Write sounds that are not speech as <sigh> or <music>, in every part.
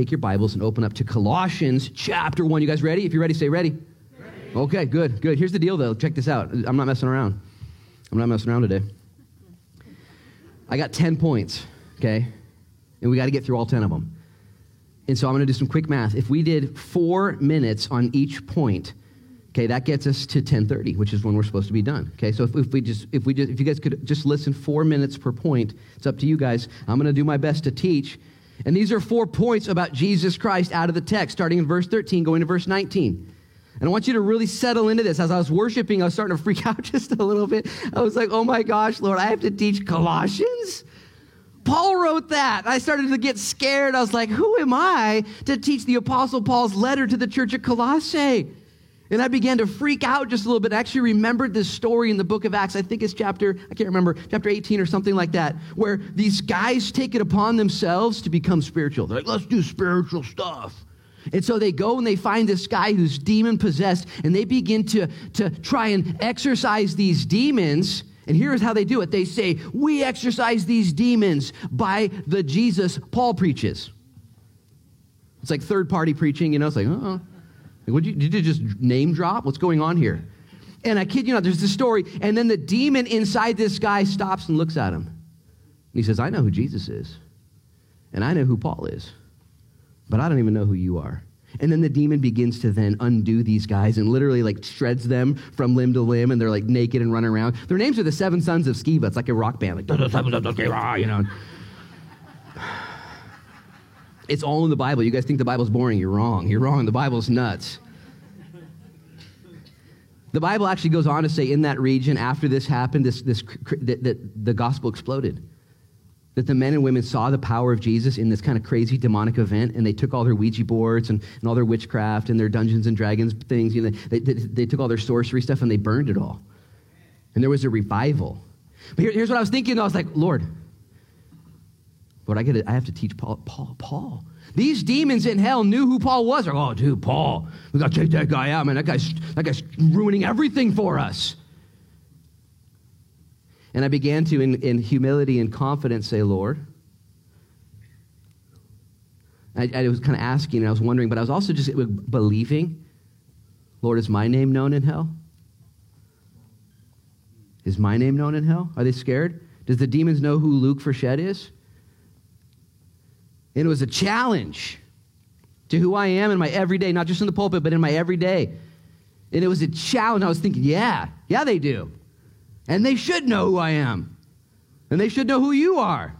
take your Bibles and open up to Colossians chapter 1. You guys ready? If you're ready, say ready. ready. Okay, good, good. Here's the deal, though. Check this out. I'm not messing around. I'm not messing around today. I got 10 points, okay? And we got to get through all 10 of them. And so I'm going to do some quick math. If we did four minutes on each point, okay, that gets us to 10:30, which is when we're supposed to be done. Okay, so if, if we just if we just if you guys could just listen four minutes per point, it's up to you guys. I'm going to do my best to teach. And these are four points about Jesus Christ out of the text, starting in verse 13, going to verse 19. And I want you to really settle into this. As I was worshiping, I was starting to freak <laughs> out just a little bit. I was like, oh my gosh, Lord, I have to teach Colossians? Paul wrote that. I started to get scared. I was like, who am I to teach the Apostle Paul's letter to the church at Colossae? And I began to freak out just a little bit. I actually remembered this story in the book of Acts. I think it's chapter, I can't remember, chapter 18 or something like that, where these guys take it upon themselves to become spiritual. They're like, let's do spiritual stuff. And so they go and they find this guy who's demon possessed, and they begin to, to try and exorcise these demons. And here's how they do it they say, We exorcise these demons by the Jesus Paul preaches. It's like third party preaching, you know, it's like, oh, would you, did you just name drop? What's going on here? And I kid you not, there's this story, and then the demon inside this guy stops and looks at him. And he says, I know who Jesus is, and I know who Paul is, but I don't even know who you are. And then the demon begins to then undo these guys and literally like shreds them from limb to limb, and they're like naked and running around. Their names are the Seven Sons of Sceva. It's like a rock band, like <laughs> you know. It's all in the Bible. You guys think the Bible's boring. You're wrong. You're wrong. The Bible's nuts. The Bible actually goes on to say in that region, after this happened, this, this, that, that the gospel exploded. That the men and women saw the power of Jesus in this kind of crazy demonic event, and they took all their Ouija boards and, and all their witchcraft and their Dungeons and Dragons things. You know, they, they, they took all their sorcery stuff and they burned it all. And there was a revival. But here, here's what I was thinking. I was like, Lord, Lord, I, get I have to teach Paul, Paul, Paul. These demons in hell knew who Paul was. Like, oh, dude, Paul, we got to take that guy out, man. That guy's, that guy's ruining everything for us. And I began to, in, in humility and confidence, say, Lord, I, I was kind of asking, and I was wondering, but I was also just believing, Lord, is my name known in hell? Is my name known in hell? Are they scared? Does the demons know who Luke Frechette is? And it was a challenge to who I am in my everyday, not just in the pulpit, but in my everyday. And it was a challenge. I was thinking, yeah, yeah, they do. And they should know who I am. And they should know who you are.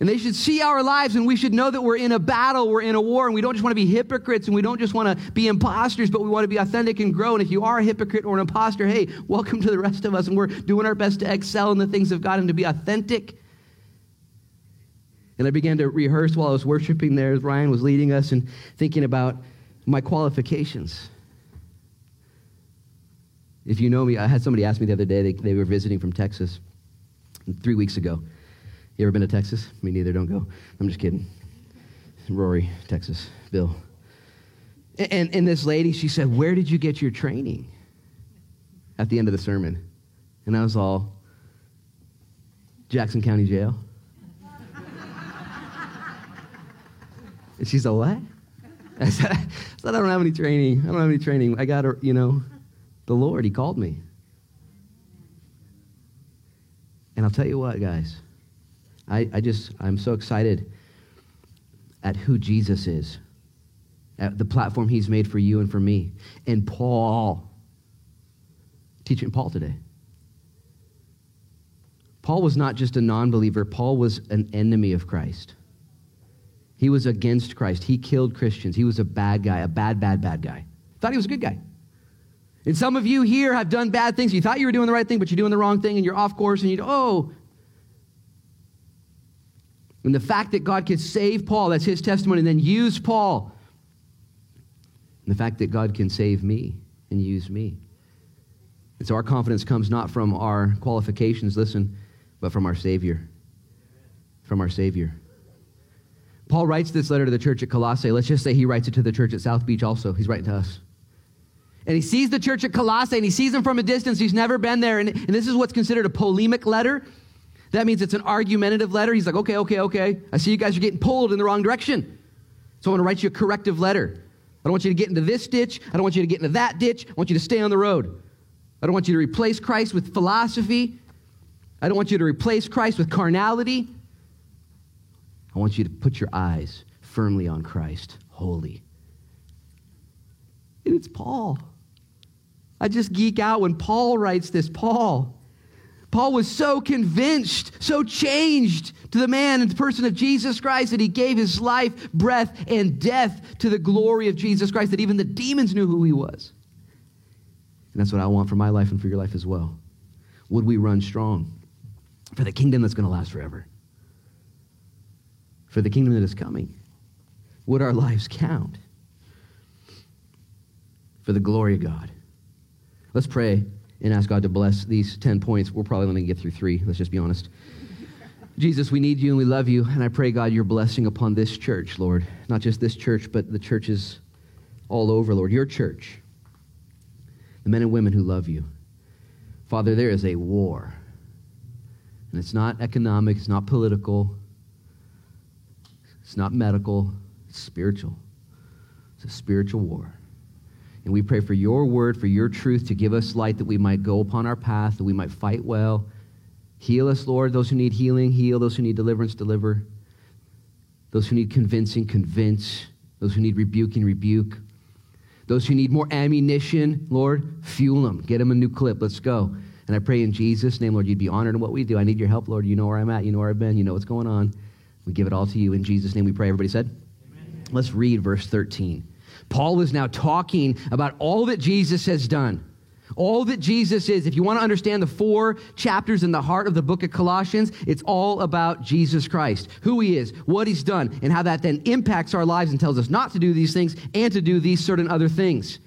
And they should see our lives, and we should know that we're in a battle, we're in a war, and we don't just want to be hypocrites, and we don't just want to be imposters, but we want to be authentic and grow. And if you are a hypocrite or an imposter, hey, welcome to the rest of us, and we're doing our best to excel in the things of God and to be authentic and I began to rehearse while I was worshiping there as Ryan was leading us and thinking about my qualifications. If you know me, I had somebody ask me the other day, they, they were visiting from Texas three weeks ago. You ever been to Texas? Me neither, don't go. I'm just kidding. Rory, Texas, Bill. And, and this lady, she said, Where did you get your training? At the end of the sermon. And I was all, Jackson County Jail. And she said, What? <laughs> I said, I said, I don't have any training. I don't have any training. I got, to, you know, the Lord, He called me. And I'll tell you what, guys, I, I just, I'm so excited at who Jesus is, at the platform He's made for you and for me. And Paul, teaching Paul today. Paul was not just a non believer, Paul was an enemy of Christ. He was against Christ. He killed Christians. He was a bad guy, a bad, bad, bad guy. Thought he was a good guy. And some of you here have done bad things. You thought you were doing the right thing, but you're doing the wrong thing and you're off course and you, oh. And the fact that God could save Paul, that's his testimony, and then use Paul. And the fact that God can save me and use me. And so our confidence comes not from our qualifications, listen, but from our Savior. From our Savior. Paul writes this letter to the church at Colossae. Let's just say he writes it to the church at South Beach also. He's writing to us. And he sees the church at Colossae and he sees them from a distance. He's never been there. And, and this is what's considered a polemic letter. That means it's an argumentative letter. He's like, okay, okay, okay. I see you guys are getting pulled in the wrong direction. So I want to write you a corrective letter. I don't want you to get into this ditch. I don't want you to get into that ditch. I want you to stay on the road. I don't want you to replace Christ with philosophy. I don't want you to replace Christ with carnality. I want you to put your eyes firmly on Christ, holy. And it's Paul. I just geek out when Paul writes this. Paul. Paul was so convinced, so changed to the man and the person of Jesus Christ that he gave his life, breath, and death to the glory of Jesus Christ, that even the demons knew who he was. And that's what I want for my life and for your life as well. Would we run strong for the kingdom that's going to last forever? For the kingdom that is coming? Would our lives count for the glory of God? Let's pray and ask God to bless these 10 points. We're probably only going to get through three, let's just be honest. <laughs> Jesus, we need you and we love you. And I pray, God, your blessing upon this church, Lord. Not just this church, but the churches all over, Lord. Your church. The men and women who love you. Father, there is a war. And it's not economic, it's not political, it's not medical, it's spiritual. It's a spiritual war. And we pray for your word, for your truth to give us light that we might go upon our path, that we might fight well. Heal us, Lord. Those who need healing, heal. Those who need deliverance, deliver. Those who need convincing, convince. Those who need rebuking, rebuke. Those who need more ammunition, Lord, fuel them. Get them a new clip. Let's go. And I pray in Jesus' name, Lord, you'd be honored in what we do. I need your help, Lord. You know where I'm at. You know where I've been. You know what's going on. We give it all to you. In Jesus' name we pray. Everybody said? Amen. Let's read verse 13. Paul is now talking about all that Jesus has done. All that Jesus is. If you want to understand the four chapters in the heart of the book of Colossians, it's all about Jesus Christ, who he is, what he's done, and how that then impacts our lives and tells us not to do these things and to do these certain other things.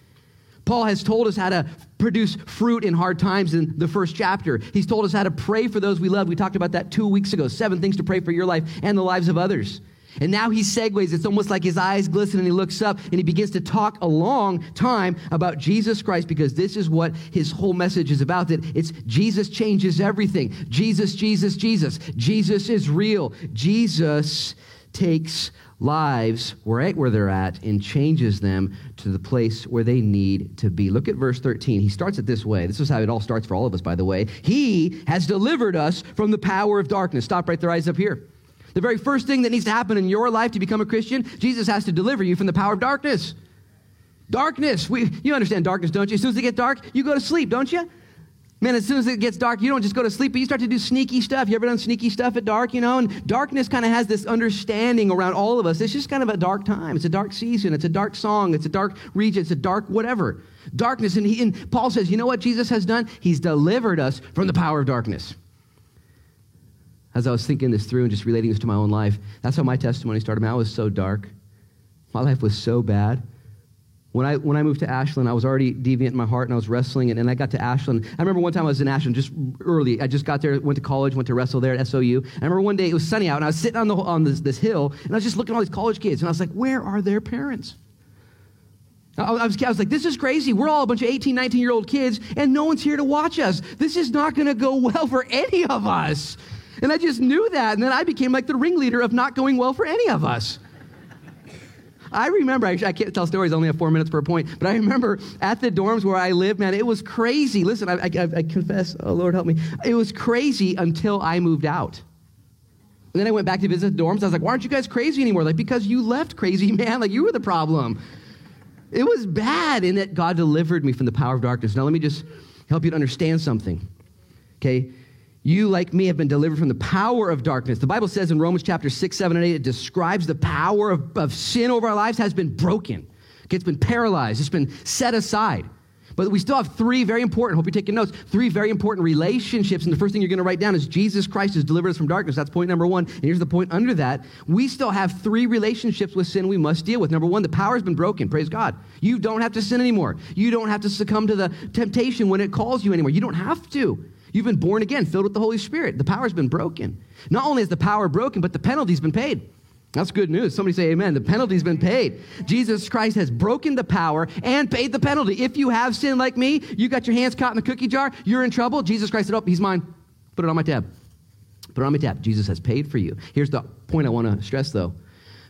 Paul has told us how to produce fruit in hard times in the first chapter. He's told us how to pray for those we love. We talked about that two weeks ago. Seven things to pray for your life and the lives of others. And now he segues. It's almost like his eyes glisten and he looks up and he begins to talk a long time about Jesus Christ because this is what his whole message is about. That it's Jesus changes everything. Jesus, Jesus, Jesus. Jesus is real. Jesus takes lives right where they're at and changes them to the place where they need to be. Look at verse 13. He starts it this way. This is how it all starts for all of us, by the way. He has delivered us from the power of darkness. Stop right there, eyes up here. The very first thing that needs to happen in your life to become a Christian, Jesus has to deliver you from the power of darkness. Darkness. We, you understand darkness, don't you? As soon as it gets dark, you go to sleep, don't you? Man, as soon as it gets dark, you don't just go to sleep, but you start to do sneaky stuff. You ever done sneaky stuff at dark, you know? And darkness kind of has this understanding around all of us. It's just kind of a dark time. It's a dark season. It's a dark song. It's a dark region. It's a dark whatever. Darkness. And, he, and Paul says, you know what Jesus has done? He's delivered us from the power of darkness as I was thinking this through and just relating this to my own life, that's how my testimony started. Man, I was so dark. My life was so bad. When I, when I moved to Ashland, I was already deviant in my heart and I was wrestling. And, and I got to Ashland. I remember one time I was in Ashland just early. I just got there, went to college, went to wrestle there at SOU. I remember one day it was sunny out and I was sitting on, the, on this, this hill and I was just looking at all these college kids. And I was like, where are their parents? I was, I was like, this is crazy. We're all a bunch of 18, 19 year old kids, and no one's here to watch us. This is not going to go well for any of us. And I just knew that. And then I became like the ringleader of not going well for any of us. I remember, actually, I can't tell stories, I only have four minutes per point, but I remember at the dorms where I lived, man, it was crazy. Listen, I, I, I confess, oh Lord help me. It was crazy until I moved out. And then I went back to visit the dorms. I was like, why aren't you guys crazy anymore? Like, because you left crazy, <laughs> man. Like, you were the problem. It was bad in that God delivered me from the power of darkness. Now, let me just help you to understand something. Okay? You, like me, have been delivered from the power of darkness. The Bible says in Romans chapter 6, 7, and 8, it describes the power of, of sin over our lives has been broken. It's been paralyzed, it's been set aside. But we still have three very important, hope you're taking notes, three very important relationships. And the first thing you're going to write down is Jesus Christ has delivered us from darkness. That's point number one. And here's the point under that. We still have three relationships with sin we must deal with. Number one, the power has been broken. Praise God. You don't have to sin anymore. You don't have to succumb to the temptation when it calls you anymore. You don't have to. You've been born again, filled with the Holy Spirit. The power's been broken. Not only is the power broken, but the penalty's been paid. That's good news. Somebody say amen. The penalty's been paid. Jesus Christ has broken the power and paid the penalty. If you have sin like me, you got your hands caught in the cookie jar, you're in trouble. Jesus Christ said, Oh, he's mine. Put it on my tab. Put it on my tab. Jesus has paid for you. Here's the point I want to stress, though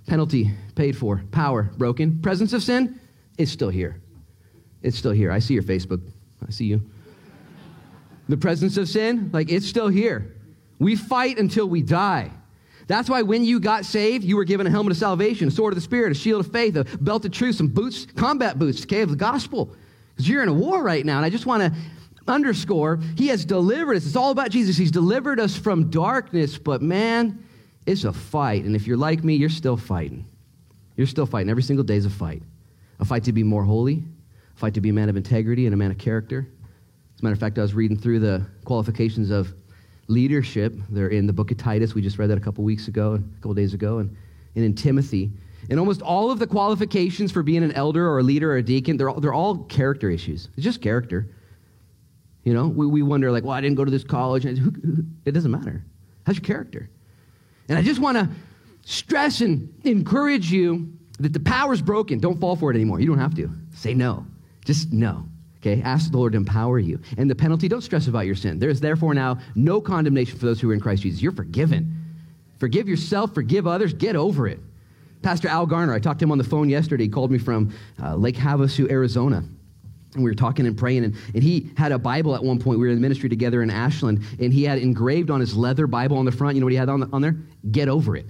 penalty paid for, power broken, presence of sin is still here. It's still here. I see your Facebook. I see you. The presence of sin, like it's still here. We fight until we die. That's why when you got saved, you were given a helmet of salvation, a sword of the Spirit, a shield of faith, a belt of truth, some boots, combat boots, okay, of the gospel. Because you're in a war right now. And I just want to underscore, He has delivered us. It's all about Jesus. He's delivered us from darkness, but man, it's a fight. And if you're like me, you're still fighting. You're still fighting. Every single day is a fight. A fight to be more holy, a fight to be a man of integrity and a man of character. As a matter of fact, I was reading through the qualifications of leadership. They're in the book of Titus. We just read that a couple weeks ago, a couple days ago, and, and in Timothy. And almost all of the qualifications for being an elder or a leader or a deacon, they're all, they're all character issues. It's just character. You know, we, we wonder, like, well, I didn't go to this college. It doesn't matter. How's your character? And I just want to stress and encourage you that the power's broken. Don't fall for it anymore. You don't have to. Say no. Just no. Okay, ask the Lord to empower you. And the penalty, don't stress about your sin. There is therefore now no condemnation for those who are in Christ Jesus. You're forgiven. Forgive yourself, forgive others, get over it. Pastor Al Garner, I talked to him on the phone yesterday. He called me from uh, Lake Havasu, Arizona. And we were talking and praying, and, and he had a Bible at one point. We were in ministry together in Ashland, and he had engraved on his leather Bible on the front. You know what he had on, the, on there? Get over it.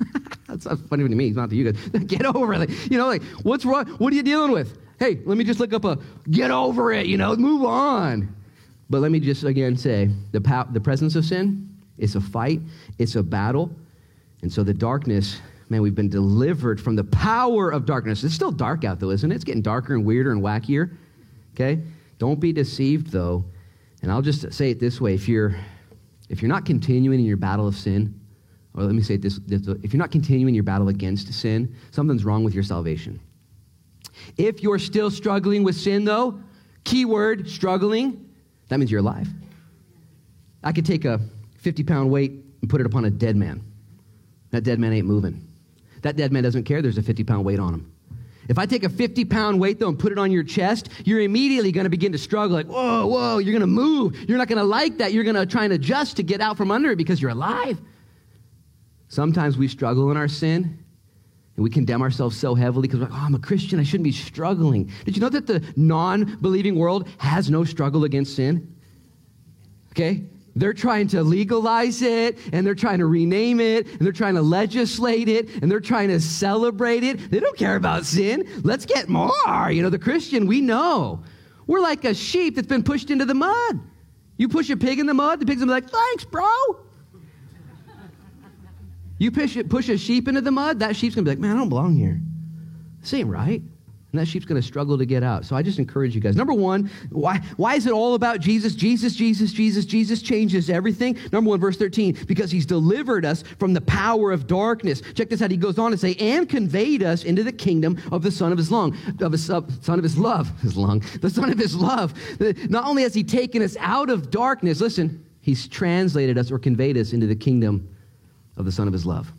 <laughs> That's funny to me. It's not to you guys. <laughs> Get over it. You know, like, what's wrong? What are you dealing with? Hey, let me just look up a get over it, you know, move on. But let me just again say the, pa- the presence of sin, it's a fight, it's a battle. And so the darkness, man, we've been delivered from the power of darkness. It's still dark out though, isn't it? It's getting darker and weirder and wackier. Okay? Don't be deceived though. And I'll just say it this way if you're if you're not continuing in your battle of sin, or let me say it this, this if you're not continuing your battle against sin, something's wrong with your salvation. If you're still struggling with sin, though, keyword struggling, that means you're alive. I could take a 50 pound weight and put it upon a dead man. That dead man ain't moving. That dead man doesn't care there's a 50 pound weight on him. If I take a 50 pound weight, though, and put it on your chest, you're immediately going to begin to struggle. Like, whoa, whoa, you're going to move. You're not going to like that. You're going to try and adjust to get out from under it because you're alive. Sometimes we struggle in our sin and we condemn ourselves so heavily because we're like, oh, I'm a Christian. I shouldn't be struggling. Did you know that the non believing world has no struggle against sin? Okay? They're trying to legalize it and they're trying to rename it and they're trying to legislate it and they're trying to celebrate it. They don't care about sin. Let's get more. You know, the Christian, we know. We're like a sheep that's been pushed into the mud. You push a pig in the mud, the pig's gonna be like, thanks, bro. You push, push a sheep into the mud, that sheep's going to be like, man, I don't belong here. This ain't right. And that sheep's going to struggle to get out. So I just encourage you guys. Number one, why, why is it all about Jesus? Jesus, Jesus, Jesus, Jesus changes everything. Number one, verse 13, because he's delivered us from the power of darkness. Check this out. He goes on to say, and conveyed us into the kingdom of the Son of his long, of his uh, Son of his love, <laughs> his long, the Son of his love. Not only has he taken us out of darkness, listen, he's translated us or conveyed us into the kingdom of the Son of His love.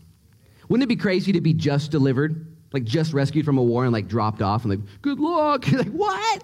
Wouldn't it be crazy to be just delivered, like just rescued from a war and like dropped off and like, good luck? <laughs> like, what?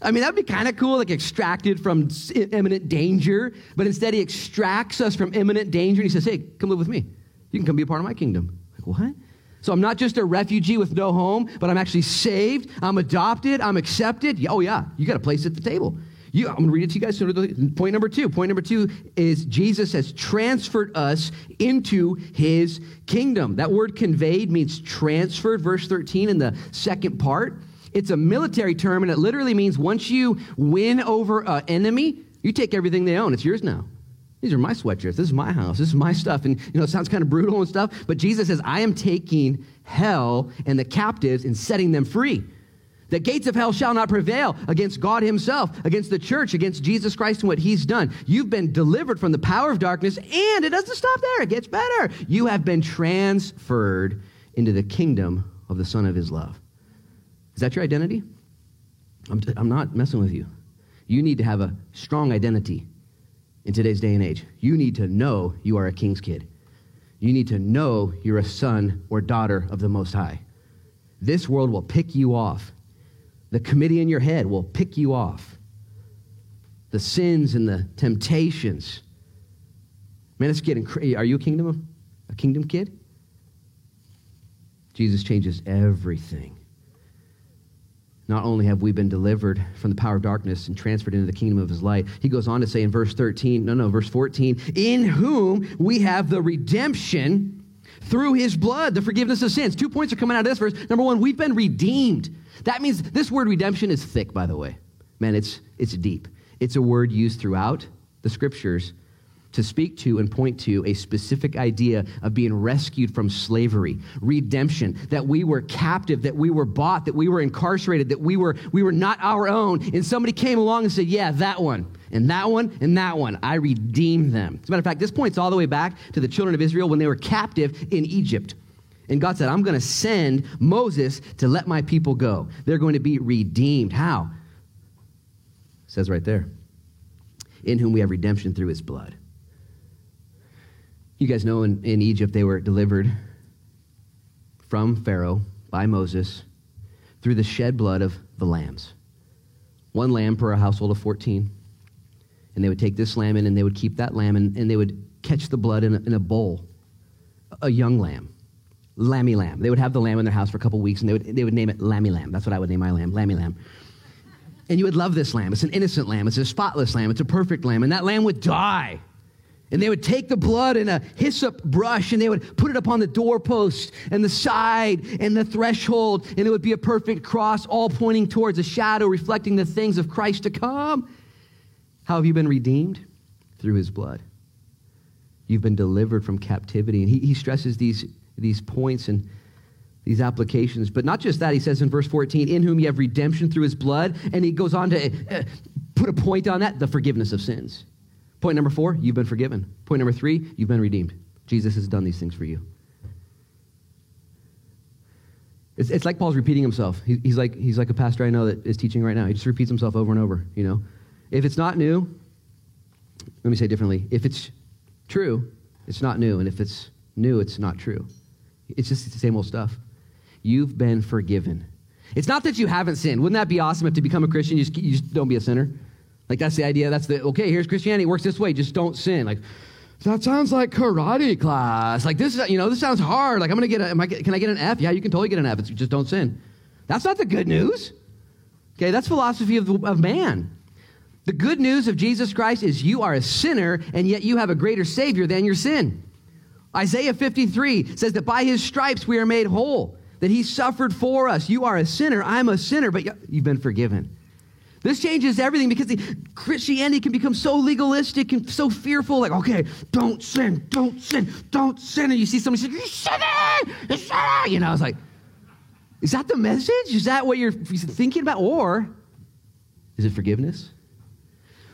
I mean, that'd be kind of cool, like extracted from imminent danger. But instead, he extracts us from imminent danger and he says, hey, come live with me. You can come be a part of my kingdom. Like, what? So I'm not just a refugee with no home, but I'm actually saved. I'm adopted. I'm accepted. Oh, yeah, you got a place at the table. You, I'm going to read it to you guys. Point number two. Point number two is Jesus has transferred us into his kingdom. That word conveyed means transferred, verse 13 in the second part. It's a military term, and it literally means once you win over an enemy, you take everything they own. It's yours now. These are my sweatshirts. This is my house. This is my stuff. And, you know, it sounds kind of brutal and stuff, but Jesus says, I am taking hell and the captives and setting them free. The gates of hell shall not prevail against God Himself, against the church, against Jesus Christ and what He's done. You've been delivered from the power of darkness, and it doesn't stop there, it gets better. You have been transferred into the kingdom of the Son of His love. Is that your identity? I'm, t- I'm not messing with you. You need to have a strong identity in today's day and age. You need to know you are a king's kid. You need to know you're a son or daughter of the Most High. This world will pick you off the committee in your head will pick you off. The sins and the temptations Man, it's getting crazy. Are you a kingdom, a kingdom kid? Jesus changes everything. Not only have we been delivered from the power of darkness and transferred into the kingdom of his light, he goes on to say in verse 13, no, no, verse 14, in whom we have the redemption through his blood, the forgiveness of sins. Two points are coming out of this verse. Number one, we've been redeemed. That means this word redemption is thick, by the way. Man, it's, it's deep. It's a word used throughout the scriptures to speak to and point to a specific idea of being rescued from slavery, redemption, that we were captive, that we were bought, that we were incarcerated, that we were, we were not our own. And somebody came along and said, Yeah, that one, and that one, and that one. I redeemed them. As a matter of fact, this points all the way back to the children of Israel when they were captive in Egypt. And God said, I'm going to send Moses to let my people go. They're going to be redeemed. How? It says right there. In whom we have redemption through his blood. You guys know in, in Egypt they were delivered from Pharaoh by Moses through the shed blood of the lambs. One lamb per a household of 14. And they would take this lamb in and they would keep that lamb and, and they would catch the blood in a, in a bowl, a young lamb, lammy lamb. They would have the lamb in their house for a couple weeks and they would, they would name it lammy lamb. That's what I would name my lamb, lammy lamb. And you would love this lamb. It's an innocent lamb. It's a spotless lamb. It's a perfect lamb. And that lamb would die and they would take the blood in a hyssop brush and they would put it upon the doorpost and the side and the threshold, and it would be a perfect cross, all pointing towards a shadow reflecting the things of Christ to come. How have you been redeemed? Through his blood. You've been delivered from captivity. And he, he stresses these, these points and these applications. But not just that, he says in verse 14, in whom you have redemption through his blood. And he goes on to uh, put a point on that the forgiveness of sins. Point number four, you've been forgiven. Point number three, you've been redeemed. Jesus has done these things for you. It's, it's like Paul's repeating himself. He, he's, like, he's like a pastor I know that is teaching right now. He just repeats himself over and over, you know. If it's not new, let me say differently. If it's true, it's not new. And if it's new, it's not true. It's just the same old stuff. You've been forgiven. It's not that you haven't sinned. Wouldn't that be awesome if to become a Christian, you just, you just don't be a sinner? Like that's the idea. That's the okay. Here's Christianity. It works this way. Just don't sin. Like that sounds like karate class. Like this, is, you know, this sounds hard. Like I'm gonna get. A, am I, can I get an F? Yeah, you can totally get an F. It's just don't sin. That's not the good news. Okay, that's philosophy of, of man. The good news of Jesus Christ is you are a sinner, and yet you have a greater Savior than your sin. Isaiah 53 says that by his stripes we are made whole, that he suffered for us. You are a sinner, I'm a sinner, but you've been forgiven. This changes everything because the, Christianity can become so legalistic and so fearful. Like, okay, don't sin, don't sin, don't sin. And you see somebody say, You're you're. You know, it's like, is that the message? Is that what you're thinking about? Or is it forgiveness?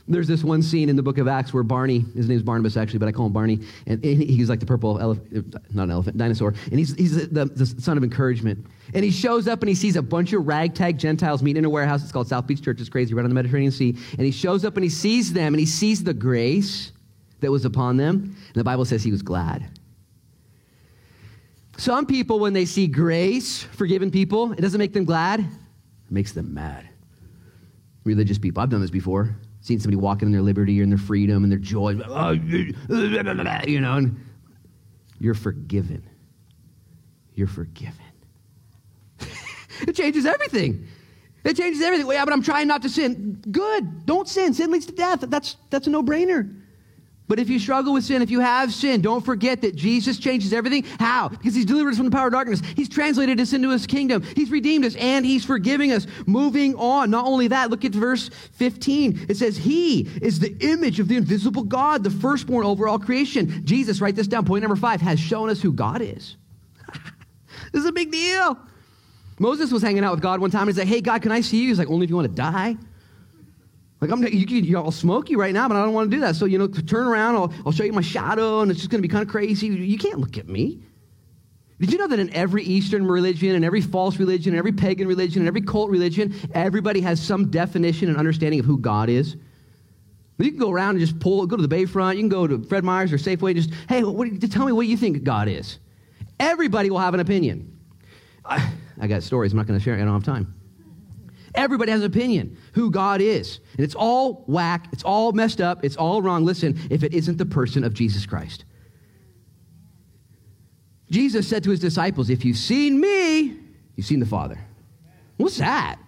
There's this one scene in the book of Acts where Barney, his name's Barnabas actually, but I call him Barney, and he's like the purple elephant, not an elephant, dinosaur, and he's, he's the, the son of encouragement. And he shows up and he sees a bunch of ragtag Gentiles meeting in a warehouse. It's called South Beach Church. It's crazy, right on the Mediterranean Sea. And he shows up and he sees them and he sees the grace that was upon them. And the Bible says he was glad. Some people, when they see grace, forgiven people, it doesn't make them glad, it makes them mad. Religious people, I've done this before seeing somebody walking in their liberty and their freedom and their joy, you know, and you're forgiven. You're forgiven. <laughs> it changes everything. It changes everything. Well, yeah, but I'm trying not to sin. Good. Don't sin. Sin leads to death. That's, that's a no brainer. But if you struggle with sin, if you have sin, don't forget that Jesus changes everything. How? Because he's delivered us from the power of darkness. He's translated us into his kingdom. He's redeemed us and he's forgiving us. Moving on. Not only that, look at verse 15. It says, He is the image of the invisible God, the firstborn over all creation. Jesus, write this down. Point number five, has shown us who God is. <laughs> this is a big deal. Moses was hanging out with God one time and he's like, Hey, God, can I see you? He's like, Only if you want to die. Like, I'm, you, you, I'll smoke you right now, but I don't want to do that. So, you know, turn around, I'll, I'll show you my shadow, and it's just going to be kind of crazy. You can't look at me. Did you know that in every Eastern religion, and every false religion, and every pagan religion, and every cult religion, everybody has some definition and understanding of who God is? You can go around and just pull, go to the Bayfront, you can go to Fred Meyer's or Safeway, and just, hey, what, tell me what you think God is. Everybody will have an opinion. I, I got stories, I'm not going to share, I don't have time. Everybody has an opinion who God is. And it's all whack, it's all messed up, it's all wrong. Listen, if it isn't the person of Jesus Christ. Jesus said to his disciples, If you've seen me, you've seen the Father. What's that?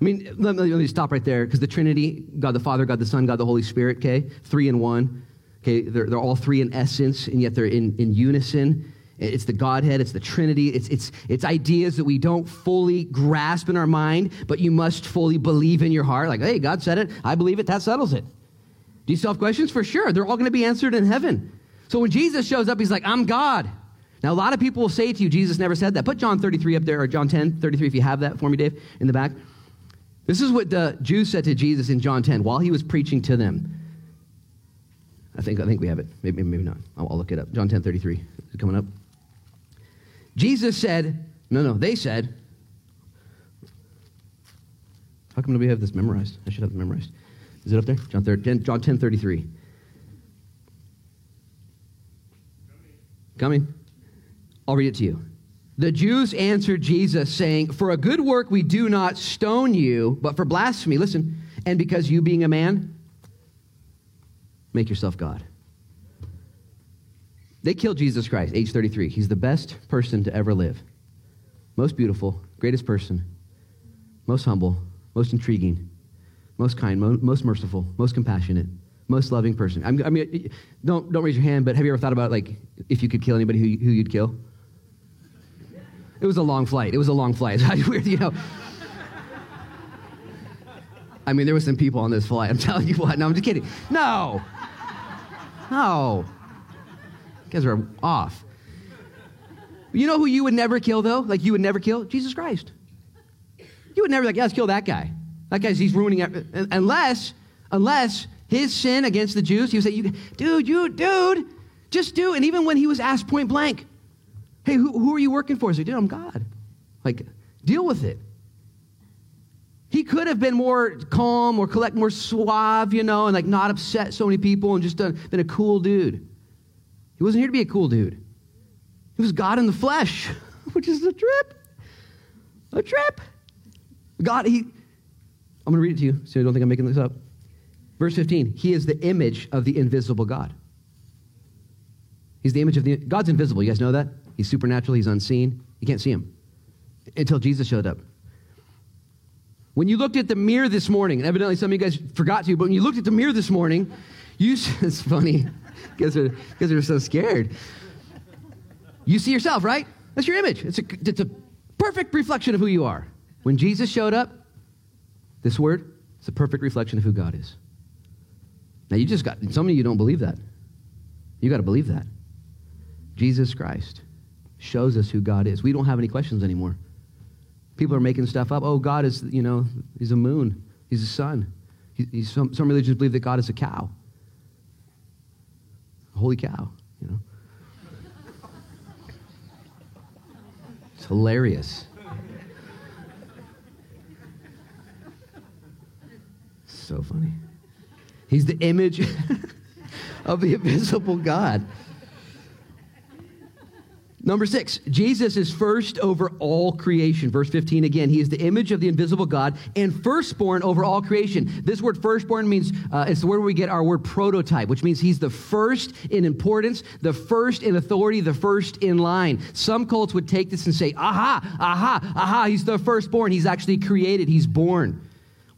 I mean, let me, let me stop right there because the Trinity, God the Father, God the Son, God the Holy Spirit, okay, three in one. Okay, they're, they're all three in essence, and yet they're in, in unison. It's the Godhead, it's the Trinity, it's, it's, it's ideas that we don't fully grasp in our mind, but you must fully believe in your heart. Like, hey, God said it, I believe it, that settles it. Do you still have questions? For sure. They're all going to be answered in heaven. So when Jesus shows up, he's like, I'm God. Now, a lot of people will say to you, Jesus never said that. Put John 33 up there, or John 10, 33, if you have that for me, Dave, in the back. This is what the Jews said to Jesus in John 10 while he was preaching to them. I think, I think we have it. Maybe, maybe not. I'll, I'll look it up. John 10, 33. Is it coming up? Jesus said, no, no, they said, how come nobody have this memorized? I should have it memorized. Is it up there? John, 10, John 10 33. Coming. I'll read it to you. The Jews answered Jesus, saying, For a good work we do not stone you, but for blasphemy, listen, and because you being a man, make yourself God. They killed Jesus Christ, age 33. He's the best person to ever live. Most beautiful, greatest person, most humble, most intriguing, most kind, mo- most merciful, most compassionate, most loving person. I'm, i mean, don't, don't raise your hand, but have you ever thought about, like, if you could kill anybody, who, who you'd kill? It was a long flight. It was a long flight. <laughs> Weird, you know. I mean, there were some people on this flight. I'm telling you what. No, I'm just kidding. No. No. Guys are off. You know who you would never kill, though? Like, you would never kill? Jesus Christ. You would never, like, yeah, let's kill that guy. That guy's, he's ruining it. Unless, unless his sin against the Jews, he would say, you, dude, you, dude, just do. And even when he was asked point blank, Hey, who, who are you working for? He's like, dude, I'm God. Like, deal with it. He could have been more calm or collect more suave, you know, and like not upset so many people and just done, been a cool dude. He wasn't here to be a cool dude. He was God in the flesh, <laughs> which is a trip. A trip. God, he, I'm going to read it to you so you don't think I'm making this up. Verse 15, he is the image of the invisible God. He's the image of the, God's invisible. You guys know that? He's supernatural, he's unseen. You can't see him until Jesus showed up. When you looked at the mirror this morning, and evidently some of you guys forgot to, but when you looked at the mirror this morning, you, <laughs> it's funny, because are so scared. You see yourself, right? That's your image. It's a, it's a perfect reflection of who you are. When Jesus showed up, this word, it's a perfect reflection of who God is. Now, you just got, some of you don't believe that. You got to believe that. Jesus Christ shows us who God is. We don't have any questions anymore. People are making stuff up. Oh, God is, you know, he's a moon, he's a sun. He, he's, some, some religions believe that God is a cow. Holy cow, you know. It's hilarious. So funny. He's the image <laughs> of the invisible God. Number six, Jesus is first over all creation. Verse 15 again, he is the image of the invisible God and firstborn over all creation. This word firstborn means, uh, it's the word where we get our word prototype, which means he's the first in importance, the first in authority, the first in line. Some cults would take this and say, aha, aha, aha, he's the firstborn. He's actually created, he's born.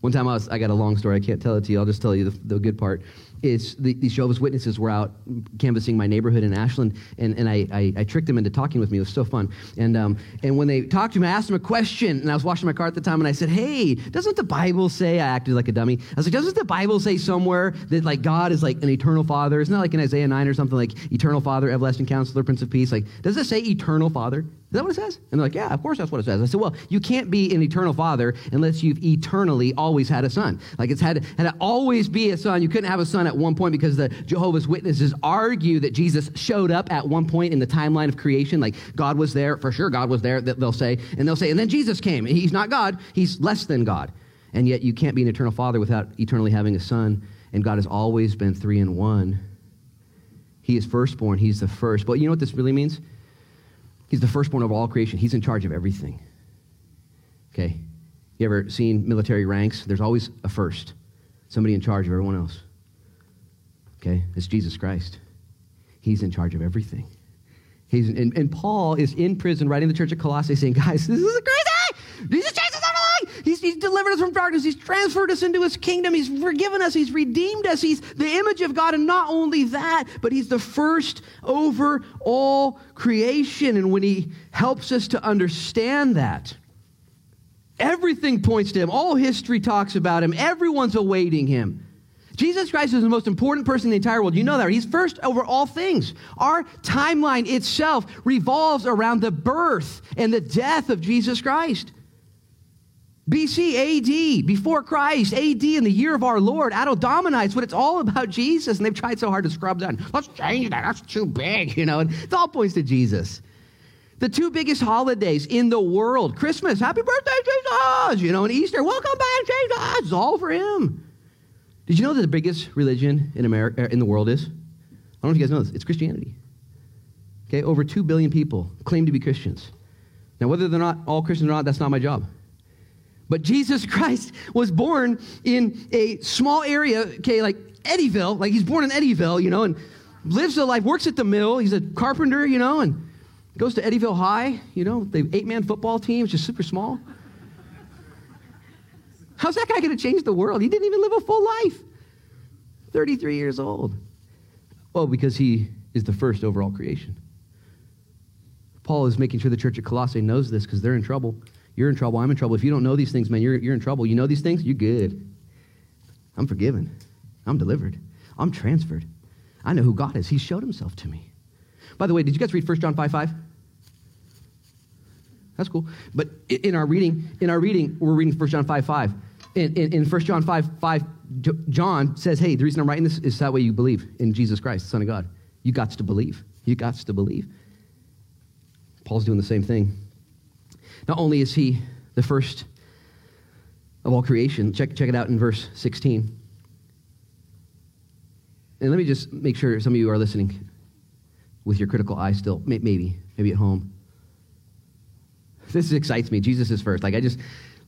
One time I, was, I got a long story. I can't tell it to you. I'll just tell you the, the good part is the, these Jehovah's Witnesses were out canvassing my neighborhood in Ashland, and, and I, I, I tricked them into talking with me. It was so fun. And, um, and when they talked to me, I asked them a question, and I was washing my car at the time, and I said, hey, doesn't the Bible say, I acted like a dummy. I was like, doesn't the Bible say somewhere that like God is like an eternal father? Isn't that like in Isaiah 9 or something like eternal father, everlasting counselor, prince of peace? Like, does it say eternal father? Is that what it says? And they're like, yeah, of course that's what it says. I said, well, you can't be an eternal father unless you've eternally always had a son. Like it's had, had to always be a son. You couldn't have a son at one point because the Jehovah's Witnesses argue that Jesus showed up at one point in the timeline of creation. Like God was there, for sure God was there, they'll say. And they'll say, and then Jesus came. And he's not God, he's less than God. And yet you can't be an eternal father without eternally having a son. And God has always been three in one. He is firstborn, he's the first. But you know what this really means? He's the firstborn of all creation. He's in charge of everything. Okay? You ever seen military ranks? There's always a first, somebody in charge of everyone else. Okay? It's Jesus Christ. He's in charge of everything. He's, and, and Paul is in prison writing the church of Colossae saying, guys, this is crazy! He's delivered us from darkness. He's transferred us into his kingdom. He's forgiven us. He's redeemed us. He's the image of God. And not only that, but he's the first over all creation. And when he helps us to understand that, everything points to him. All history talks about him. Everyone's awaiting him. Jesus Christ is the most important person in the entire world. You know that. He's first over all things. Our timeline itself revolves around the birth and the death of Jesus Christ. BC AD, before Christ, AD in the year of our Lord, Anno Domini, it's what it's all about Jesus. And they've tried so hard to scrub that. Let's change that. That's too big, you know. And it all points to Jesus. The two biggest holidays in the world Christmas, happy birthday, Jesus, you know, and Easter, welcome back, Jesus. It's all for him. Did you know that the biggest religion in America in the world is? I don't know if you guys know this. It's Christianity. Okay, over two billion people claim to be Christians. Now, whether they're not all Christians or not, that's not my job. But Jesus Christ was born in a small area, okay, like Eddyville, like he's born in Eddyville, you know, and lives a life, works at the mill. He's a carpenter, you know, and goes to Eddyville High, you know, the eight man football team, is just super small. How's that guy going to change the world? He didn't even live a full life. 33 years old. Well, because he is the first overall creation. Paul is making sure the church at Colossae knows this because they're in trouble. You're in trouble. I'm in trouble. If you don't know these things, man, you're, you're in trouble. You know these things? You're good. I'm forgiven. I'm delivered. I'm transferred. I know who God is. He showed himself to me. By the way, did you guys read 1 John 5 5? That's cool. But in our reading, in our reading, we're reading 1 John 5 5 in, in, in 1 John 5, 5, John says, hey, the reason I'm writing this is that way you believe in Jesus Christ, the Son of God. You got to believe. You got to believe. Paul's doing the same thing. Not only is he the first of all creation, check, check it out in verse 16. And let me just make sure some of you are listening with your critical eye still, maybe, maybe at home. This excites me. Jesus is first. Like, I just,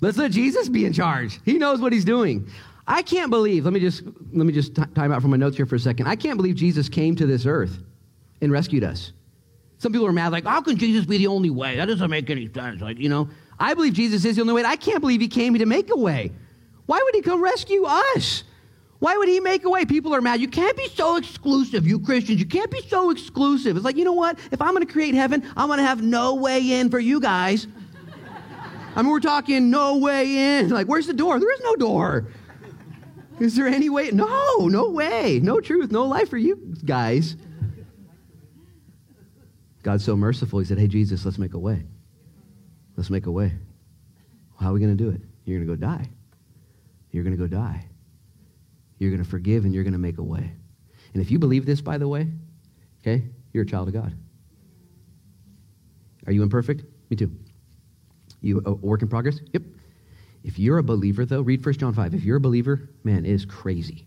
Let's let Jesus be in charge. He knows what he's doing. I can't believe, let me just let me just t- time out from my notes here for a second. I can't believe Jesus came to this earth and rescued us. Some people are mad, like, how can Jesus be the only way? That doesn't make any sense. Like, you know, I believe Jesus is the only way. I can't believe he came to make a way. Why would he come rescue us? Why would he make a way? People are mad. You can't be so exclusive, you Christians. You can't be so exclusive. It's like, you know what? If I'm going to create heaven, I'm going to have no way in for you guys. I mean, we're talking no way in. Like, where's the door? There is no door. Is there any way? No, no way. No truth, no life for you guys. God's so merciful. He said, Hey, Jesus, let's make a way. Let's make a way. How are we going to do it? You're going to go die. You're going to go die. You're going to forgive and you're going to make a way. And if you believe this, by the way, okay, you're a child of God. Are you imperfect? Me too. You a work in progress? Yep. If you're a believer, though, read 1 John 5. If you're a believer, man, it is crazy.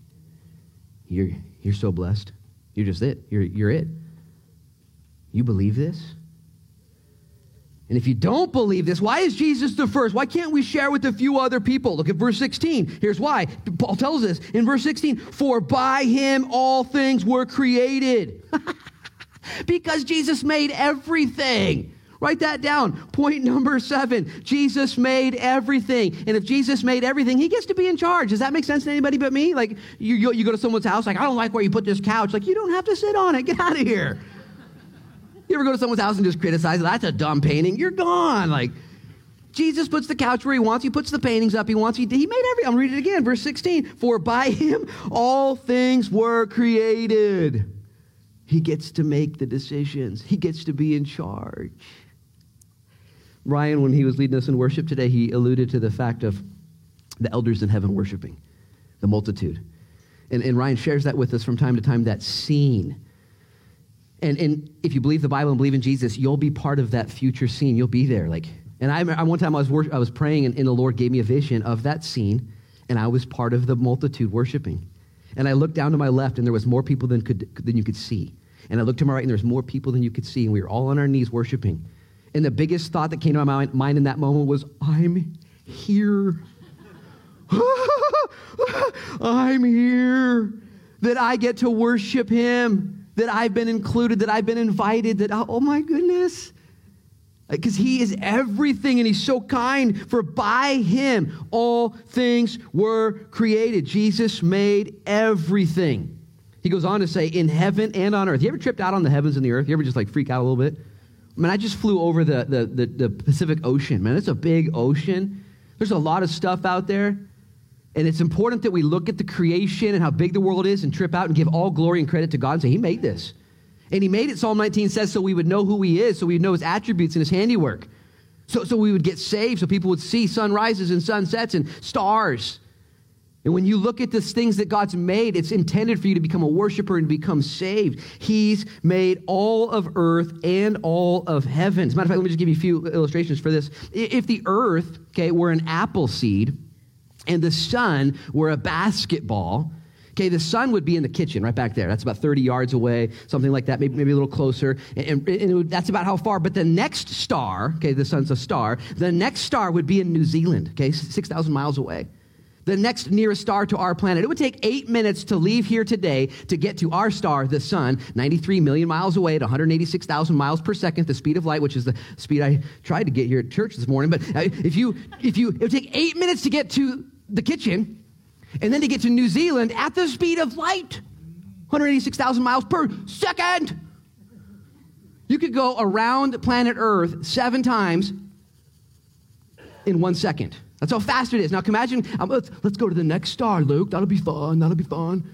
You're, you're so blessed. You're just it. You're, you're it. You believe this? And if you don't believe this, why is Jesus the first? Why can't we share with a few other people? Look at verse 16. Here's why. Paul tells us in verse 16 For by him all things were created. <laughs> because Jesus made everything. Write that down. Point number seven Jesus made everything. And if Jesus made everything, he gets to be in charge. Does that make sense to anybody but me? Like, you, you, you go to someone's house, like, I don't like where you put this couch. Like, you don't have to sit on it. Get out of here. You ever go to someone's house and just criticize it? That's a dumb painting. You're gone. Like, Jesus puts the couch where he wants. He puts the paintings up he wants. He, he made every. I'm reading it again, verse 16. For by him all things were created. He gets to make the decisions. He gets to be in charge. Ryan, when he was leading us in worship today, he alluded to the fact of the elders in heaven worshiping, the multitude. And, and Ryan shares that with us from time to time, that scene. And, and if you believe the Bible and believe in Jesus, you'll be part of that future scene. You'll be there. Like, and I, I one time I was, I was praying, and, and the Lord gave me a vision of that scene, and I was part of the multitude worshiping. And I looked down to my left, and there was more people than, could, than you could see. And I looked to my right, and there was more people than you could see, and we were all on our knees worshiping. And the biggest thought that came to my mind in that moment was, I'm here. <laughs> I'm here. That I get to worship him. That I've been included, that I've been invited, that, oh, oh my goodness. Because he is everything and he's so kind, for by him all things were created. Jesus made everything. He goes on to say, in heaven and on earth. You ever tripped out on the heavens and the earth? You ever just like freak out a little bit? I mean, I just flew over the, the, the, the Pacific Ocean, man. It's a big ocean. There's a lot of stuff out there. And it's important that we look at the creation and how big the world is and trip out and give all glory and credit to God and say, He made this. And He made it, Psalm 19 says, so we would know who He is, so we know His attributes and His handiwork. So, so we would get saved, so people would see sunrises and sunsets and stars. And when you look at the things that God's made, it's intended for you to become a worshiper and become saved. He's made all of earth and all of heaven. As a matter of fact, let me just give you a few illustrations for this. If the earth, okay, were an apple seed, and the sun were a basketball, okay, the sun would be in the kitchen right back there. That's about 30 yards away, something like that, maybe, maybe a little closer. And, and would, that's about how far. But the next star, okay, the sun's a star, the next star would be in New Zealand, okay, 6,000 miles away. The next nearest star to our planet. It would take eight minutes to leave here today to get to our star, the sun, 93 million miles away at 186,000 miles per second, the speed of light, which is the speed I tried to get here at church this morning. But uh, if you, if you, it would take eight minutes to get to the kitchen and then to get to New Zealand at the speed of light 186,000 miles per second. You could go around planet Earth seven times in one second. That's how fast it is. Now, imagine, um, let's, let's go to the next star, Luke. That'll be fun. That'll be fun.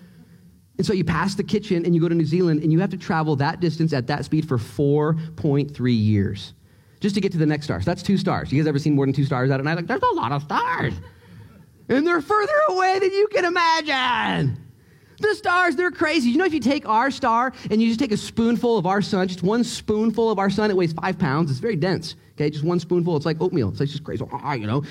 And so you pass the kitchen and you go to New Zealand and you have to travel that distance at that speed for 4.3 years just to get to the next star. So that's two stars. You guys ever seen more than two stars at a night? Like, there's a lot of stars and they're further away than you can imagine. The stars, they're crazy. You know, if you take our star and you just take a spoonful of our sun, just one spoonful of our sun, it weighs five pounds. It's very dense. Okay, just one spoonful. It's like oatmeal. It's like just crazy. <laughs> You know.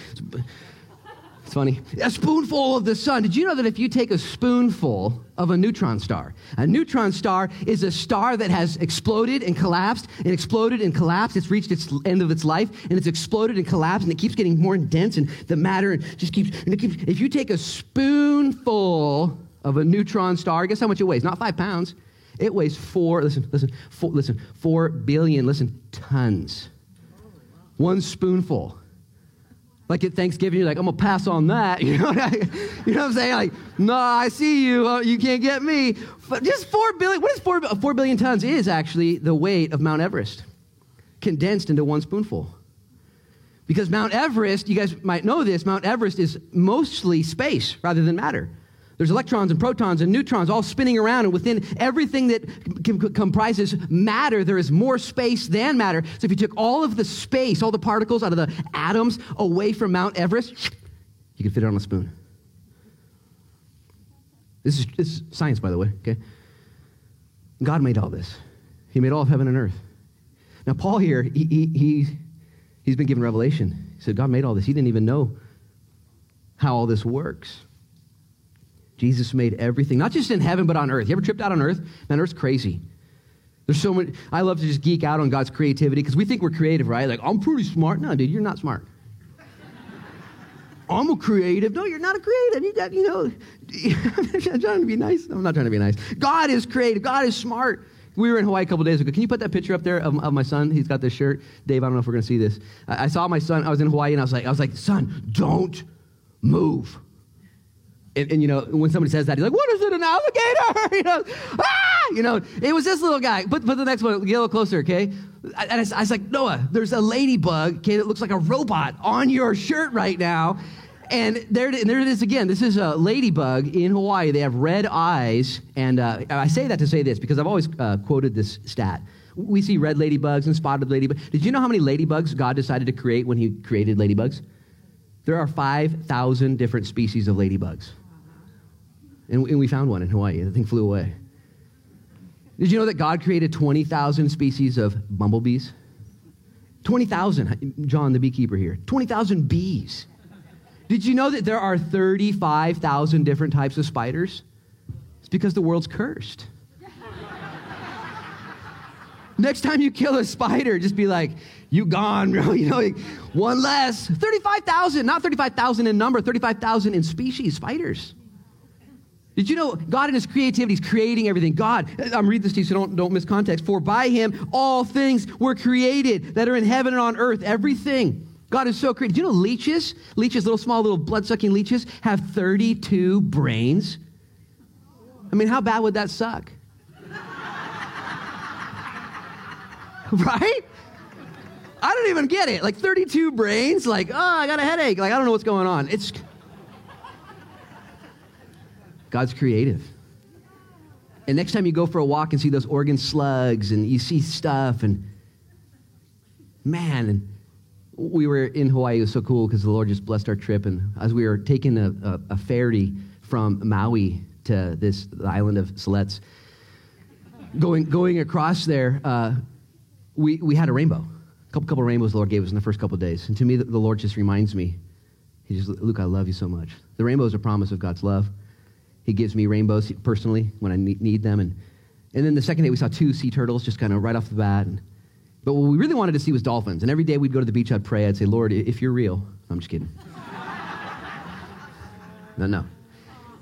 It's funny. A spoonful of the sun. Did you know that if you take a spoonful of a neutron star, a neutron star is a star that has exploded and collapsed and exploded and collapsed. It's reached its end of its life and it's exploded and collapsed and it keeps getting more dense and the matter just keeps, and it keeps. If you take a spoonful of a neutron star, guess how much it weighs? Not five pounds. It weighs four, listen, listen, four, listen, four billion, listen, tons. One spoonful. Like at Thanksgiving, you're like, I'm gonna pass on that. <laughs> You know what, I, you know what I'm saying? Like, no, I see you. Uh, you can't get me. But just four billion. What is four, four billion tons? Is actually the weight of Mount Everest, condensed into one spoonful. Because Mount Everest, you guys might know this, Mount Everest is mostly space rather than matter. There's electrons and protons and neutrons all spinning around, and within everything that comprises matter, there is more space than matter. So if you took all of the space, all the particles out of the atoms away from Mount Everest, you could fit it on a spoon. This is, this is science, by the way, okay? God made all this. He made all of heaven and earth. Now, Paul here, he, he, he, he's been given revelation. He said, God made all this. He didn't even know how all this works. Jesus made everything, not just in heaven, but on earth. You ever tripped out on earth? Man, earth's crazy. There's so many. I love to just geek out on God's creativity because we think we're creative, right? Like, I'm pretty smart. No, dude, you're not smart. <laughs> I'm a creative. No, you're not a creative. You got, you know, <laughs> I'm trying to be nice. I'm not trying to be nice. God is creative. God is smart. We were in Hawaii a couple days ago. Can you put that picture up there of, of my son? He's got this shirt. Dave, I don't know if we're going to see this. I, I saw my son. I was in Hawaii and I was like, I was like, son, don't move. And, and, you know, when somebody says that, he's like, what is it, an alligator? <laughs> you know, ah! You know, it was this little guy. Put, put the next one, get a little closer, okay? And I, I was like, Noah, there's a ladybug, okay, that looks like a robot on your shirt right now. And there, and there it is again. This is a ladybug in Hawaii. They have red eyes. And uh, I say that to say this because I've always uh, quoted this stat. We see red ladybugs and spotted ladybugs. Did you know how many ladybugs God decided to create when He created ladybugs? There are 5,000 different species of ladybugs. And, and we found one in Hawaii. The thing flew away. Did you know that God created 20,000 species of bumblebees? 20,000, John the beekeeper here. 20,000 bees. Did you know that there are 35,000 different types of spiders? It's because the world's cursed. Next time you kill a spider, just be like, you gone, bro. <laughs> You know, like, one less. 35,000, not 35,000 in number, 35,000 in species, spiders. Did you know God in his creativity is creating everything? God, I'm reading this to you so don't, don't miss context. For by him all things were created that are in heaven and on earth, everything. God is so creative. Do you know leeches, leeches, little small little blood sucking leeches, have 32 brains? I mean, how bad would that suck? <laughs> right? I don't even get it. Like 32 brains, like, oh, I got a headache. Like, I don't know what's going on. It's God's creative. And next time you go for a walk and see those Oregon slugs and you see stuff and man, and we were in Hawaii. It was so cool because the Lord just blessed our trip. And as we were taking a, a, a ferry from Maui to this island of Siletz, going, going across there, uh, we, we had a rainbow. A couple, couple rainbows the Lord gave us in the first couple days. And to me, the, the Lord just reminds me, He just, Luke, I love you so much. The rainbow is a promise of God's love. He gives me rainbows personally when I need them. And, and then the second day, we saw two sea turtles just kind of right off the bat. And, but what we really wanted to see was dolphins. And every day we'd go to the beach, I'd pray, I'd say, Lord, if you're real, I'm just kidding. no, no.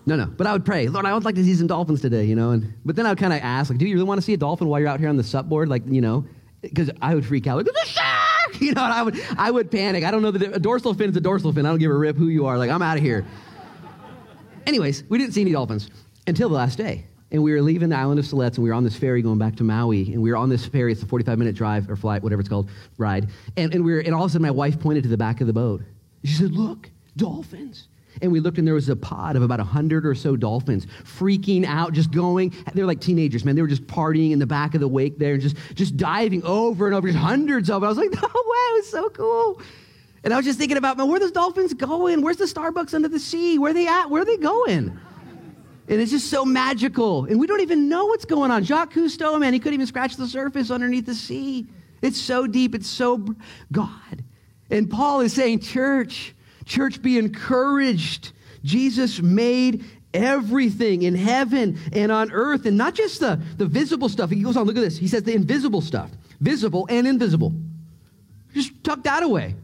No, no. But I would pray, Lord, I would like to see some dolphins today, you know. And but then I would kind of ask, like, do you really want to see a dolphin while you're out here on the sup board, like, you know? Because I would freak out, like, there's a shark, <laughs> you know. I would, I would panic. I don't know that a dorsal fin is a dorsal fin. I don't give a rip who you are. Like, I'm out of here. Anyways, we didn't see any dolphins until the last day. And we were leaving the island of Siletz and we were on this ferry going back to Maui. And we were on this ferry. It's a 45 minute drive or flight, whatever it's called, ride. And, and, we were, and all of a sudden, my wife pointed to the back of the boat. She said, Look, dolphins. And we looked and there was a pod of about 100 or so dolphins freaking out, just going. They're like teenagers, man. They were just partying in the back of the wake there and just, just diving over and over, just hundreds of them. I was like, <laughs> no way, it was so cool. And I was just thinking about, man, where are those dolphins going? Where's the Starbucks under the sea? Where are they at? Where are they going? And it's just so magical. And we don't even know what's going on. Jacques Cousteau, man, he couldn't even scratch the surface underneath the sea. It's so deep. It's so God. And Paul is saying, church, church, be encouraged. Jesus made everything in heaven and on earth, and not just the, the visible stuff. He goes on, look at this. He says the invisible stuff, visible and invisible. Just tuck that away.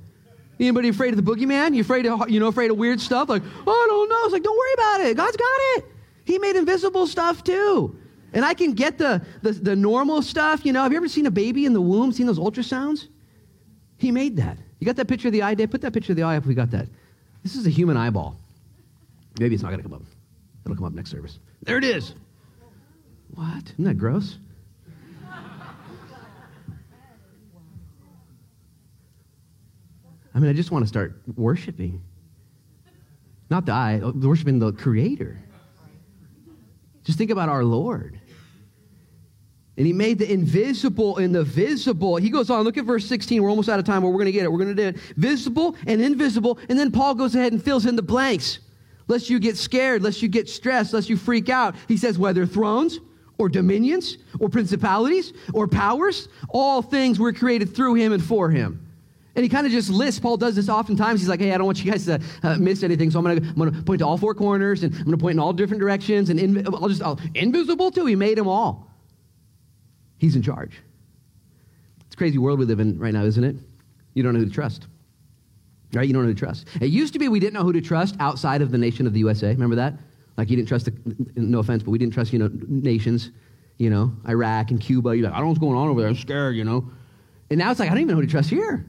Anybody afraid of the boogeyman? You afraid of you know afraid of weird stuff? Like, oh, I don't know. It's like, don't worry about it. God's got it. He made invisible stuff too. And I can get the, the, the normal stuff. You know, have you ever seen a baby in the womb, seen those ultrasounds? He made that. You got that picture of the eye, Dave? Put that picture of the eye up if we got that. This is a human eyeball. Maybe it's not going to come up. It'll come up next service. There it is. What? Isn't that gross? I mean, I just want to start worshiping. Not the eye, worshiping the Creator. Just think about our Lord. And he made the invisible and the visible. He goes on, look at verse 16. We're almost out of time, but we're going to get it. We're going to do it. Visible and invisible. And then Paul goes ahead and fills in the blanks. Lest you get scared, lest you get stressed, lest you freak out. He says, whether thrones or dominions or principalities or powers, all things were created through him and for him. And he kind of just lists, Paul does this oftentimes. He's like, hey, I don't want you guys to uh, miss anything. So I'm going to point to all four corners and I'm going to point in all different directions. And in, I'll just, I'll, invisible too. He made them all. He's in charge. It's crazy world we live in right now, isn't it? You don't know who to trust. Right? You don't know who to trust. It used to be we didn't know who to trust outside of the nation of the USA. Remember that? Like you didn't trust, the, no offense, but we didn't trust, you know, nations, you know, Iraq and Cuba. You're like, I don't know what's going on over there. I'm scared, you know. And now it's like, I don't even know who to trust here.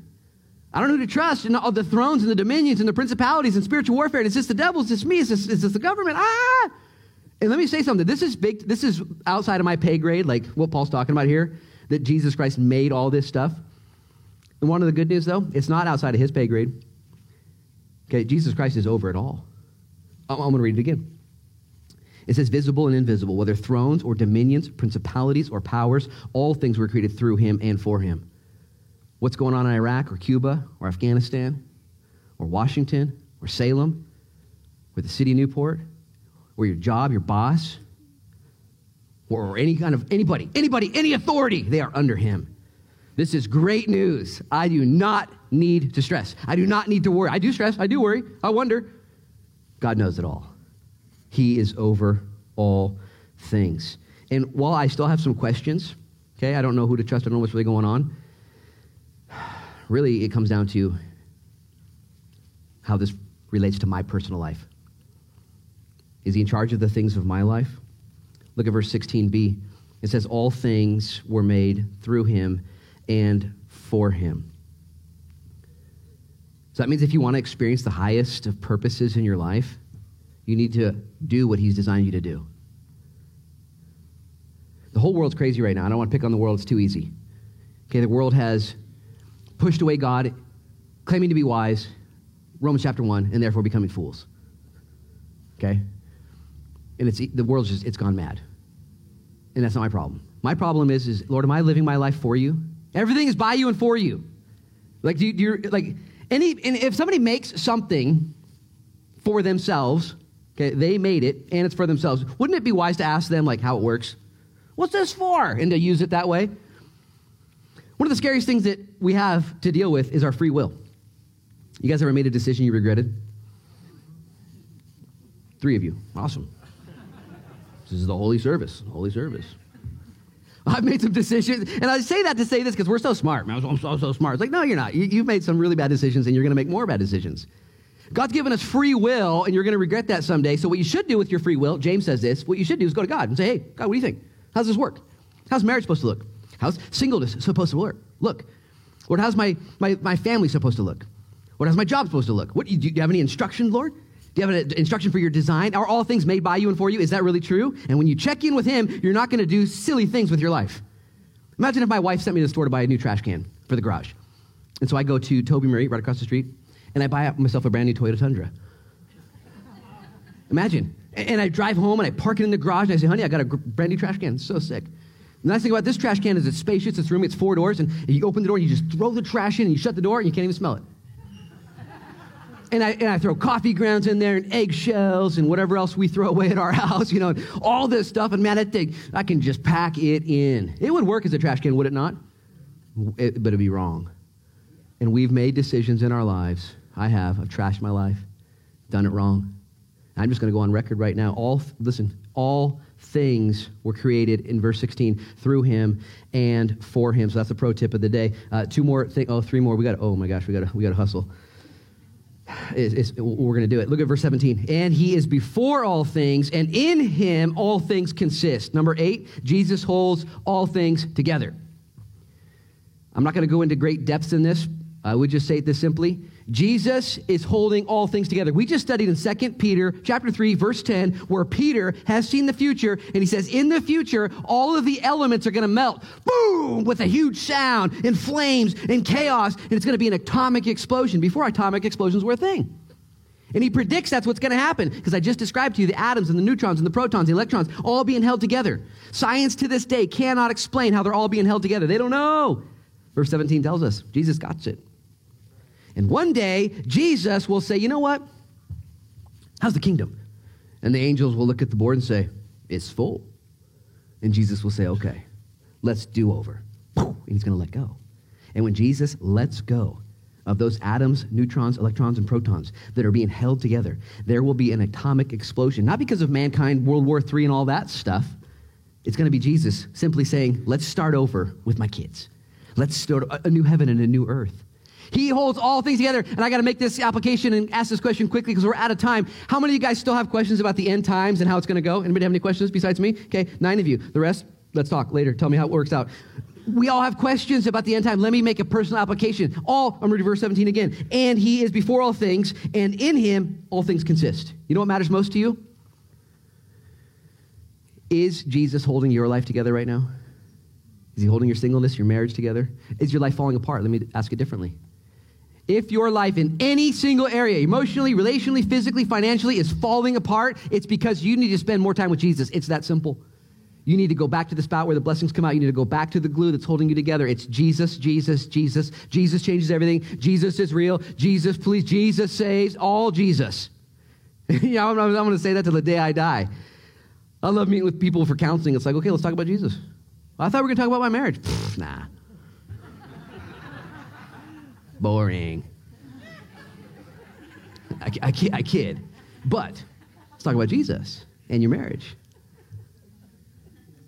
I don't know who to trust. And all the thrones and the dominions and the principalities and spiritual warfare. And it's just the devil. It's just me. It's just, the government. Ah! And let me say something. This is big. This is outside of my pay grade, like what Paul's talking about here, that Jesus Christ made all this stuff. And one of the good news, though, it's not outside of his pay grade. Okay, Jesus Christ is over it all. I'm going to read it again. It says, visible and invisible, whether thrones or dominions, principalities or powers, all things were created through him and for him what's going on in Iraq or Cuba or Afghanistan or Washington or Salem or the city of Newport or your job, your boss, or any kind of anybody, anybody, any authority, they are under him. This is great news. I do not need to stress. I do not need to worry. I do stress. I do worry. I wonder. God knows it all. He is over all things. And while I still have some questions, Okay, I don't know who to trust. I don't know what's really going on. Really, it comes down to how this relates to my personal life. Is he in charge of the things of my life? Look at verse 16b. It says, All things were made through him and for him. So that means if you want to experience the highest of purposes in your life, you need to do what he's designed you to do. The whole world's crazy right now. I don't want to pick on the world, it's too easy. Okay, the world has pushed away God, claiming to be wise, Romans chapter 1, and therefore becoming fools. Okay? And it's the world's just it's gone mad. And that's not my problem. My problem is, is Lord, am I living my life for you? Everything is by you and for you. Like, do you, are like any and if somebody makes something for themselves, okay, they made it and it's for themselves, wouldn't it be wise to ask them like how it works? What's this for? And to use it that way. One of the scariest things that we have to deal with is our free will. You guys ever made a decision you regretted? Three of you. Awesome. This is the holy service. Holy service. I've made some decisions, and I say that to say this because we're so smart. Man, I'm so, so smart. It's like, no, you're not. You, have made some really bad decisions, and you're going to make more bad decisions. God's given us free will, and you're going to regret that someday. So, what you should do with your free will, James says this, what you should do is go to God and say, hey, God, what do you think? How's this work? How's marriage supposed to look? How's singleness supposed to work? Look. Lord, how's my, my, my family supposed to look? What how's my job supposed to look? What, do you have any instruction, Lord? Do you have an instruction for your design? Are all things made by you and for you? Is that really true? And when you check in with Him, you're not going to do silly things with your life. Imagine if my wife sent me to the store to buy a new trash can for the garage. And so I go to Toby Murray right across the street, and I buy myself a brand new Toyota Tundra. Imagine. And I drive home and I park it in the garage and I say, honey, I got a brand new trash can. It's so sick. The nice thing about this trash can is it's spacious, it's roomy, it's four doors, and you open the door and you just throw the trash in and you shut the door and you can't even smell it and I, and I throw coffee grounds in there and eggshells and whatever else we throw away at our <laughs> house, you know, all this stuff. And man, I think I can just pack it in. It would work as a trash can, would it not? It, but it'd be wrong. And we've made decisions in our lives. I have. I've trashed my life, done it wrong. I'm just going to go on record right now. All, listen, all things were created in verse 16 through him and for him. So that's a pro tip of the day. Uh, two more, th- oh, three more. We got. Oh my gosh, we got. to. We got to hustle is, is we're going to do it. Look at verse 17. And he is before all things, and in him all things consist. Number eight, Jesus holds all things together. I'm not going to go into great depths in this. I would just say this simply. Jesus is holding all things together. We just studied in 2 Peter chapter 3 verse 10 where Peter has seen the future and he says in the future all of the elements are going to melt. Boom with a huge sound and flames and chaos and it's going to be an atomic explosion before atomic explosions were a thing. And he predicts that's what's going to happen because I just described to you the atoms and the neutrons and the protons, the electrons, all being held together. Science to this day cannot explain how they're all being held together. They don't know. Verse 17 tells us Jesus got it. And one day, Jesus will say, You know what? How's the kingdom? And the angels will look at the board and say, It's full. And Jesus will say, Okay, let's do over. And he's going to let go. And when Jesus lets go of those atoms, neutrons, electrons, and protons that are being held together, there will be an atomic explosion. Not because of mankind, World War III, and all that stuff. It's going to be Jesus simply saying, Let's start over with my kids. Let's start a new heaven and a new earth. He holds all things together. And I got to make this application and ask this question quickly because we're out of time. How many of you guys still have questions about the end times and how it's going to go? Anybody have any questions besides me? Okay, nine of you. The rest, let's talk later. Tell me how it works out. We all have questions about the end time. Let me make a personal application. All, I'm reading verse 17 again. And he is before all things, and in him all things consist. You know what matters most to you? Is Jesus holding your life together right now? Is he holding your singleness, your marriage together? Is your life falling apart? Let me ask it differently. If your life in any single area, emotionally, relationally, physically, financially, is falling apart, it's because you need to spend more time with Jesus. It's that simple. You need to go back to the spot where the blessings come out. You need to go back to the glue that's holding you together. It's Jesus, Jesus, Jesus. Jesus changes everything. Jesus is real. Jesus, please. Jesus saves. All Jesus. <laughs> know, I'm, I'm going to say that till the day I die. I love meeting with people for counseling. It's like, okay, let's talk about Jesus. I thought we were going to talk about my marriage. Pfft, nah. Boring. I, I, I kid. But let's talk about Jesus and your marriage.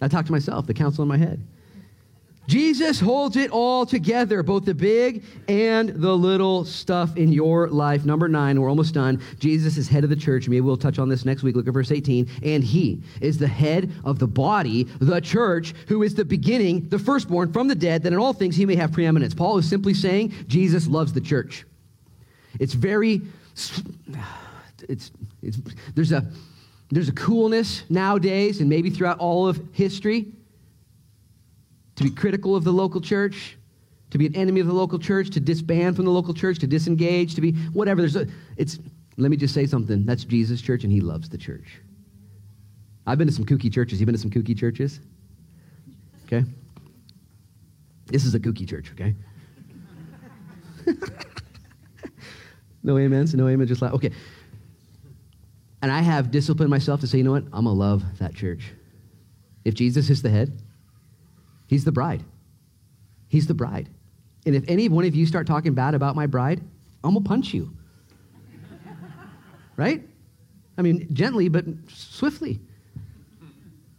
I talk to myself, the counsel in my head. Jesus holds it all together, both the big and the little stuff in your life. Number nine, we're almost done. Jesus is head of the church. Maybe we'll touch on this next week. Look at verse 18. And he is the head of the body, the church, who is the beginning, the firstborn from the dead, that in all things he may have preeminence. Paul is simply saying Jesus loves the church. It's very, it's, it's, there's a, there's a coolness nowadays, and maybe throughout all of history to be critical of the local church, to be an enemy of the local church, to disband from the local church, to disengage, to be whatever. There's a, it's, let me just say something. That's Jesus' church, and he loves the church. I've been to some kooky churches. You've been to some kooky churches? Okay? This is a kooky church, okay? <laughs> no amens, no amen, just like, okay. And I have disciplined myself to say, you know what? I'm going to love that church. If Jesus is the head, He's the bride. He's the bride. And if any one of you start talking bad about my bride, I'm going to punch you. <laughs> right? I mean, gently, but swiftly.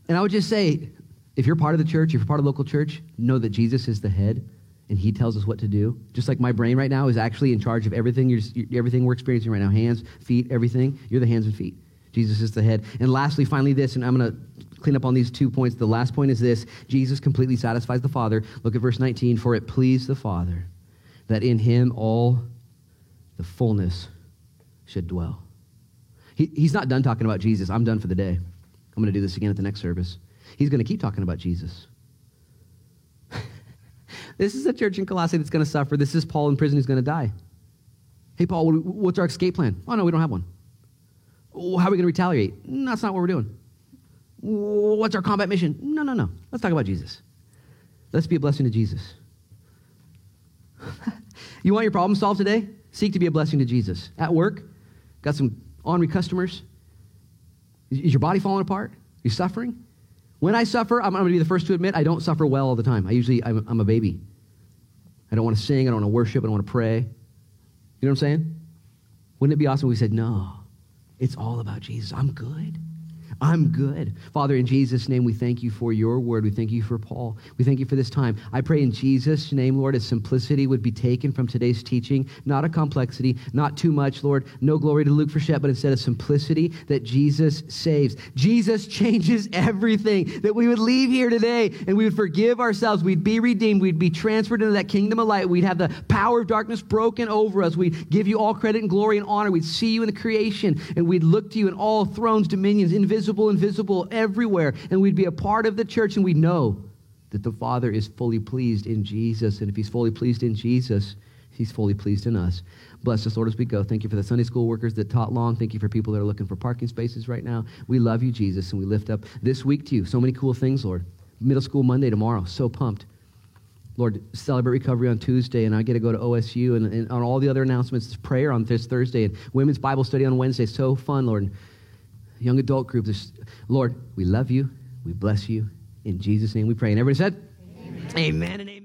And I would just say if you're part of the church, if you're part of local church, know that Jesus is the head and he tells us what to do. Just like my brain right now is actually in charge of everything, you're, everything we're experiencing right now hands, feet, everything. You're the hands and feet. Jesus is the head. And lastly, finally, this, and I'm going to clean up on these two points. The last point is this Jesus completely satisfies the Father. Look at verse 19. For it pleased the Father that in him all the fullness should dwell. He, he's not done talking about Jesus. I'm done for the day. I'm going to do this again at the next service. He's going to keep talking about Jesus. <laughs> this is a church in Colossae that's going to suffer. This is Paul in prison who's going to die. Hey, Paul, what's our escape plan? Oh, no, we don't have one. Oh, how are we going to retaliate? that's not what we're doing. What's our combat mission? No, no, no. Let's talk about Jesus. Let's be a blessing to Jesus. <laughs> you want your problem solved today? Seek to be a blessing to Jesus. At work, got some ornery customers. Is your body falling apart? You suffering? When I suffer, I'm, going to be the first to admit I don't suffer well all the time. I usually, I'm, I'm a baby. I don't want to sing. I don't want to worship. I don't want to pray. You know what I'm saying? Wouldn't it be awesome if we said, no, it's all about Jesus. I'm good. I'm good. Father, in Jesus' name, we thank you for your word. We thank you for Paul. We thank you for this time. I pray in Jesus' name, Lord, as simplicity would be taken from today's teaching, not a complexity, not too much, Lord. No glory to Luke Frechette, but instead of simplicity that Jesus saves. Jesus changes everything. That we would leave here today and we would forgive ourselves. We'd be redeemed. We'd be transferred into that kingdom of light. We'd have the power of darkness broken over us. We'd give you all credit and glory and honor. We'd see you in the creation and we'd look to you in all thrones, dominions, invisible visible and visible everywhere. And we'd be a part of the church and we'd know that the Father is fully pleased in Jesus. And if He's fully pleased in Jesus, He's fully pleased in us. Bless us, Lord, as we go. Thank you for the Sunday school workers that taught long. Thank you for people that are looking for parking spaces right now. We love you, Jesus, and we lift up this week to you. So many cool things, Lord. Middle school Monday tomorrow. So pumped. Lord, celebrate recovery on Tuesday, and I get to go to OSU and, and on all the other announcements. Prayer on this Thursday and women's Bible study on Wednesday. So fun, Lord young adult group. This, Lord, we love you. We bless you. In Jesus' name we pray. And everybody said, Amen, amen and amen.